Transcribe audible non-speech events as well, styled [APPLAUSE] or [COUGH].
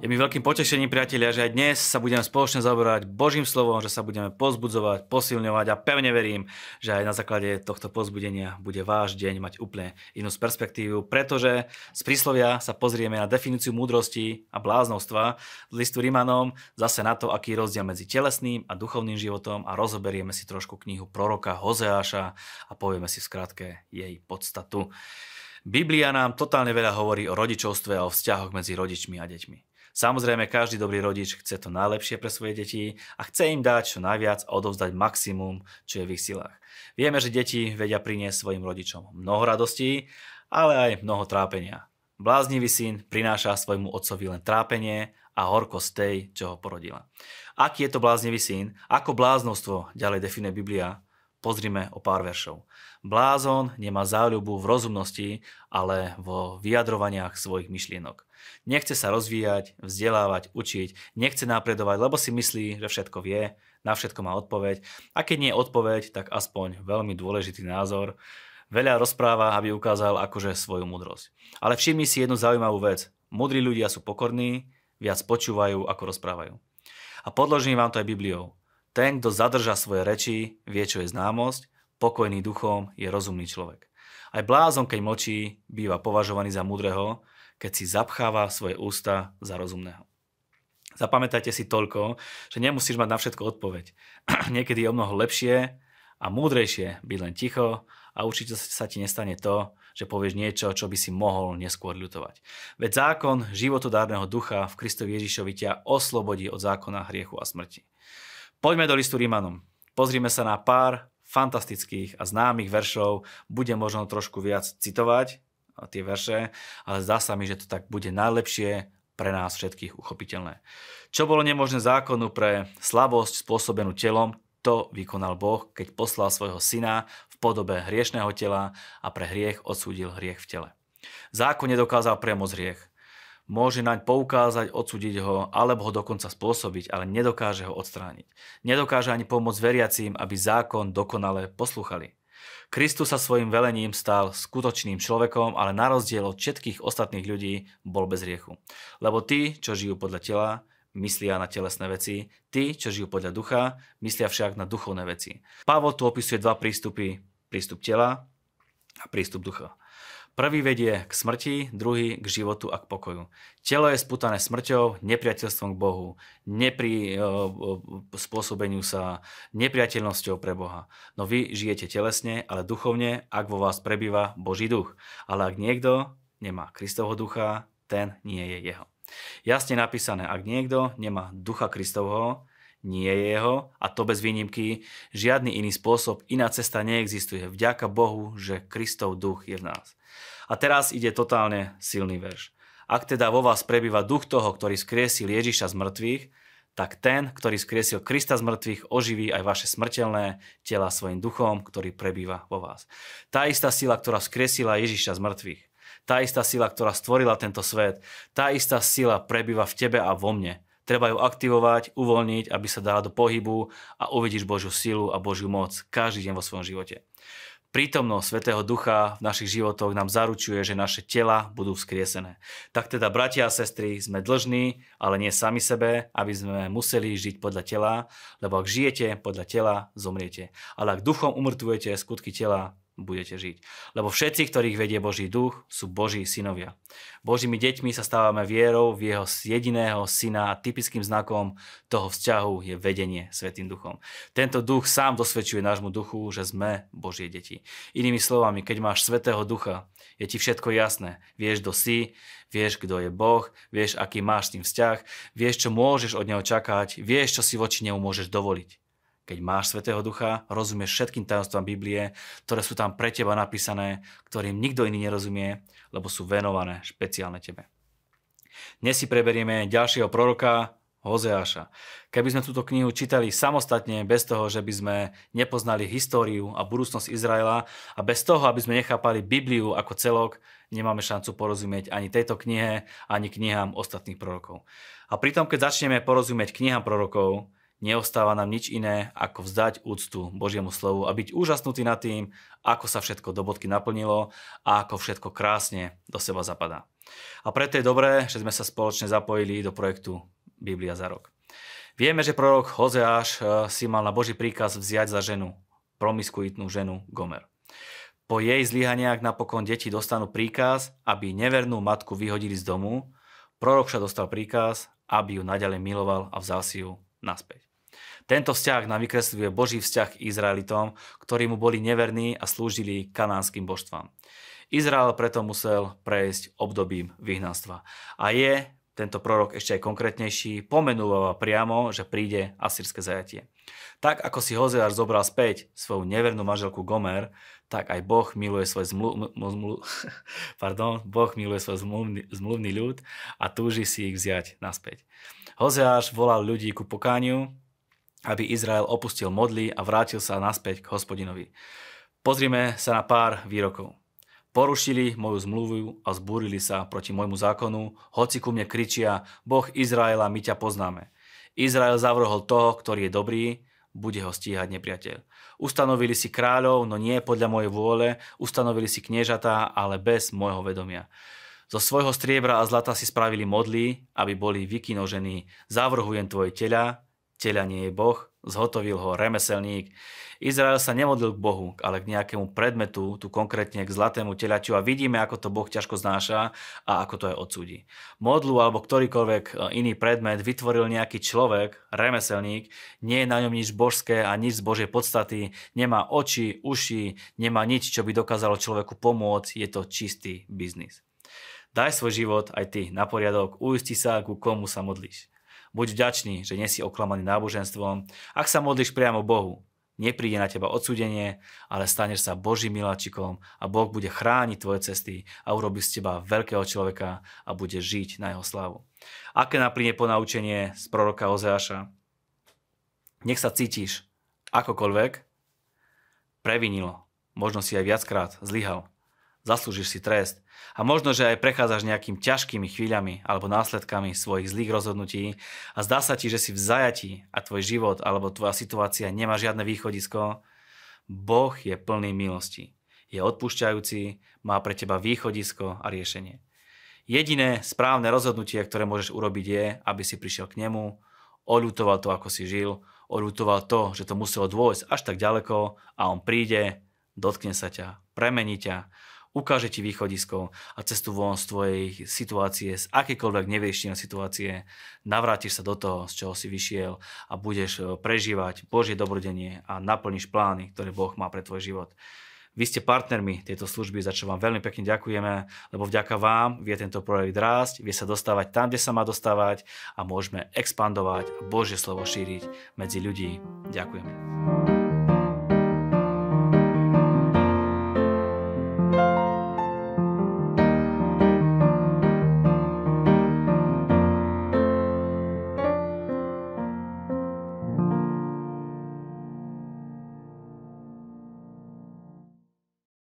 Je mi veľkým potešením, priatelia, že aj dnes sa budeme spoločne zaoberať Božím slovom, že sa budeme pozbudzovať, posilňovať a pevne verím, že aj na základe tohto pozbudenia bude váš deň mať úplne inú perspektívu, pretože z príslovia sa pozrieme na definíciu múdrosti a bláznostva z listu Rimanom, zase na to, aký je rozdiel medzi telesným a duchovným životom a rozoberieme si trošku knihu proroka Hozeáša a povieme si v skratke jej podstatu. Biblia nám totálne veľa hovorí o rodičovstve a o vzťahoch medzi rodičmi a deťmi. Samozrejme, každý dobrý rodič chce to najlepšie pre svoje deti a chce im dať čo najviac a odovzdať maximum, čo je v ich silách. Vieme, že deti vedia priniesť svojim rodičom mnoho radostí, ale aj mnoho trápenia. Bláznivý syn prináša svojmu otcovi len trápenie a horkosť tej, čo ho porodila. Aký je to bláznivý syn? Ako bláznostvo ďalej definuje Biblia? Pozrime o pár veršov. Blázon nemá záľubu v rozumnosti, ale vo vyjadrovaniach svojich myšlienok. Nechce sa rozvíjať, vzdelávať, učiť, nechce napredovať, lebo si myslí, že všetko vie, na všetko má odpoveď. A keď nie je odpoveď, tak aspoň veľmi dôležitý názor. Veľa rozpráva, aby ukázal akože svoju múdrosť. Ale všimni si jednu zaujímavú vec. Mudrí ľudia sú pokorní, viac počúvajú, ako rozprávajú. A podložím vám to aj Bibliou. Ten, kto zadrža svoje reči, vie, čo je známosť, pokojný duchom je rozumný človek. Aj blázon, keď močí, býva považovaný za múdreho, keď si zapcháva svoje ústa za rozumného. Zapamätajte si toľko, že nemusíš mať na všetko odpoveď. [CLEARS THROAT] Niekedy je o mnoho lepšie a múdrejšie byť len ticho a určite sa ti nestane to, že povieš niečo, čo by si mohol neskôr ľutovať. Veď zákon životodárneho ducha v Kristovi Ježišovi ťa oslobodí od zákona hriechu a smrti. Poďme do listu Rímanom. Pozrime sa na pár fantastických a známych veršov. Budem možno trošku viac citovať tie verše, ale zdá sa mi, že to tak bude najlepšie pre nás všetkých uchopiteľné. Čo bolo nemožné zákonu pre slabosť spôsobenú telom, to vykonal Boh, keď poslal svojho syna v podobe hriešného tela a pre hriech odsúdil hriech v tele. Zákon nedokázal premôcť hriech môže naň poukázať, odsúdiť ho alebo ho dokonca spôsobiť, ale nedokáže ho odstrániť. Nedokáže ani pomôcť veriacím, aby zákon dokonale posluchali. Kristus sa svojim velením stal skutočným človekom, ale na rozdiel od všetkých ostatných ľudí bol bez riechu. Lebo tí, čo žijú podľa tela, myslia na telesné veci, tí, čo žijú podľa ducha, myslia však na duchovné veci. Pavol tu opisuje dva prístupy, prístup tela a prístup ducha. Prvý vedie k smrti, druhý k životu a k pokoju. Telo je sputané smrťou, nepriateľstvom k Bohu, nepri spôsobeniu sa nepriateľnosťou pre Boha. No vy žijete telesne, ale duchovne, ak vo vás prebýva Boží duch. Ale ak niekto nemá Kristovho ducha, ten nie je jeho. Jasne napísané, ak niekto nemá ducha Kristovho, nie je jeho a to bez výnimky. Žiadny iný spôsob, iná cesta neexistuje. Vďaka Bohu, že Kristov duch je v nás. A teraz ide totálne silný verš. Ak teda vo vás prebýva duch toho, ktorý skriesil Ježiša z mŕtvych, tak ten, ktorý skriesil Krista z mŕtvych, oživí aj vaše smrteľné tela svojim duchom, ktorý prebýva vo vás. Tá istá sila, ktorá skriesila Ježiša z mŕtvych, tá istá sila, ktorá stvorila tento svet, tá istá sila prebýva v tebe a vo mne. Treba ju aktivovať, uvoľniť, aby sa dala do pohybu a uvidíš Božiu silu a Božiu moc každý deň vo svojom živote. Prítomnosť Svetého Ducha v našich životoch nám zaručuje, že naše tela budú vzkriesené. Tak teda, bratia a sestry, sme dlžní, ale nie sami sebe, aby sme museli žiť podľa tela, lebo ak žijete podľa tela, zomriete. Ale ak duchom umrtvujete skutky tela, budete žiť. Lebo všetci, ktorých vedie Boží duch, sú Boží synovia. Božími deťmi sa stávame vierou v jeho jediného syna a typickým znakom toho vzťahu je vedenie Svetým duchom. Tento duch sám dosvedčuje nášmu duchu, že sme Božie deti. Inými slovami, keď máš Svetého ducha, je ti všetko jasné. Vieš, kto si, vieš, kto je Boh, vieš, aký máš s tým vzťah, vieš, čo môžeš od Neho čakať, vieš, čo si voči Nemu môžeš dovoliť. Keď máš Svetého Ducha, rozumieš všetkým tajomstvám Biblie, ktoré sú tam pre teba napísané, ktorým nikto iný nerozumie, lebo sú venované špeciálne tebe. Dnes si preberieme ďalšieho proroka, Hozeáša. Keby sme túto knihu čítali samostatne, bez toho, že by sme nepoznali históriu a budúcnosť Izraela a bez toho, aby sme nechápali Bibliu ako celok, nemáme šancu porozumieť ani tejto knihe, ani knihám ostatných prorokov. A pritom, keď začneme porozumieť knihám prorokov, neostáva nám nič iné, ako vzdať úctu Božiemu slovu a byť úžasnutý nad tým, ako sa všetko do bodky naplnilo a ako všetko krásne do seba zapadá. A preto je dobré, že sme sa spoločne zapojili do projektu Biblia za rok. Vieme, že prorok Hozeáš eh, si mal na Boží príkaz vziať za ženu, promiskuitnú ženu Gomer. Po jej zlyhaniach napokon deti dostanú príkaz, aby nevernú matku vyhodili z domu. Prorok však dostal príkaz, aby ju naďalej miloval a vzal si ju naspäť. Tento vzťah nám vykresľuje Boží vzťah k Izraelitom, ktorí mu boli neverní a slúžili kanánskym božstvám. Izrael preto musel prejsť obdobím vyhnanstva. A je tento prorok ešte aj konkrétnejší, pomenúva priamo, že príde asýrske zajatie. Tak ako si Hozeáš zobral späť svoju nevernú manželku Gomer, tak aj Boh miluje svoj zmlu, zmlu, [LAUGHS] pardon, Boh miluje svoj zmluvný, zmluvný ľud a túži si ich vziať naspäť. Hozeáš volal ľudí ku pokániu, aby Izrael opustil modly a vrátil sa naspäť k hospodinovi. Pozrime sa na pár výrokov. Porušili moju zmluvu a zbúrili sa proti môjmu zákonu, hoci ku mne kričia, Boh Izraela, my ťa poznáme. Izrael zavrhol toho, ktorý je dobrý, bude ho stíhať nepriateľ. Ustanovili si kráľov, no nie podľa mojej vôle, ustanovili si kniežatá, ale bez môjho vedomia. Zo svojho striebra a zlata si spravili modly, aby boli vykinožení. Zavrhujem tvoje tela, tela nie je Boh, zhotovil ho remeselník. Izrael sa nemodlil k Bohu, ale k nejakému predmetu, tu konkrétne k zlatému telaťu a vidíme, ako to Boh ťažko znáša a ako to aj odsúdi. Modlu alebo ktorýkoľvek e, iný predmet vytvoril nejaký človek, remeselník, nie je na ňom nič božské a nič z Božej podstaty, nemá oči, uši, nemá nič, čo by dokázalo človeku pomôcť, je to čistý biznis. Daj svoj život aj ty na poriadok, uisti sa, ku komu sa modlíš. Buď vďačný, že nie si oklamaný náboženstvom. Ak sa modlíš priamo Bohu, nepríde na teba odsúdenie, ale staneš sa Božím miláčikom a Boh bude chrániť tvoje cesty a urobí z teba veľkého človeka a bude žiť na jeho slavu. Aké naplynie ponaučenie z proroka Ozeáša? Nech sa cítiš akokoľvek, previnilo, možno si aj viackrát zlyhal, zaslúžiš si trest. A možno, že aj prechádzaš nejakým ťažkými chvíľami alebo následkami svojich zlých rozhodnutí a zdá sa ti, že si v zajati a tvoj život alebo tvoja situácia nemá žiadne východisko. Boh je plný milosti. Je odpúšťajúci, má pre teba východisko a riešenie. Jediné správne rozhodnutie, ktoré môžeš urobiť je, aby si prišiel k nemu, oľutoval to, ako si žil, oľutoval to, že to muselo dôjsť až tak ďaleko a on príde, dotkne sa ťa, premení ťa ukáže ti východisko a cestu von z tvojej situácie, z akékoľvek nevieš situácie, navrátiš sa do toho, z čoho si vyšiel a budeš e, prežívať Božie dobrodenie a naplníš plány, ktoré Boh má pre tvoj život. Vy ste partnermi tejto služby, za čo vám veľmi pekne ďakujeme, lebo vďaka vám vie tento projekt rásť, vie sa dostávať tam, kde sa má dostávať a môžeme expandovať a Božie slovo šíriť medzi ľudí. Ďakujeme.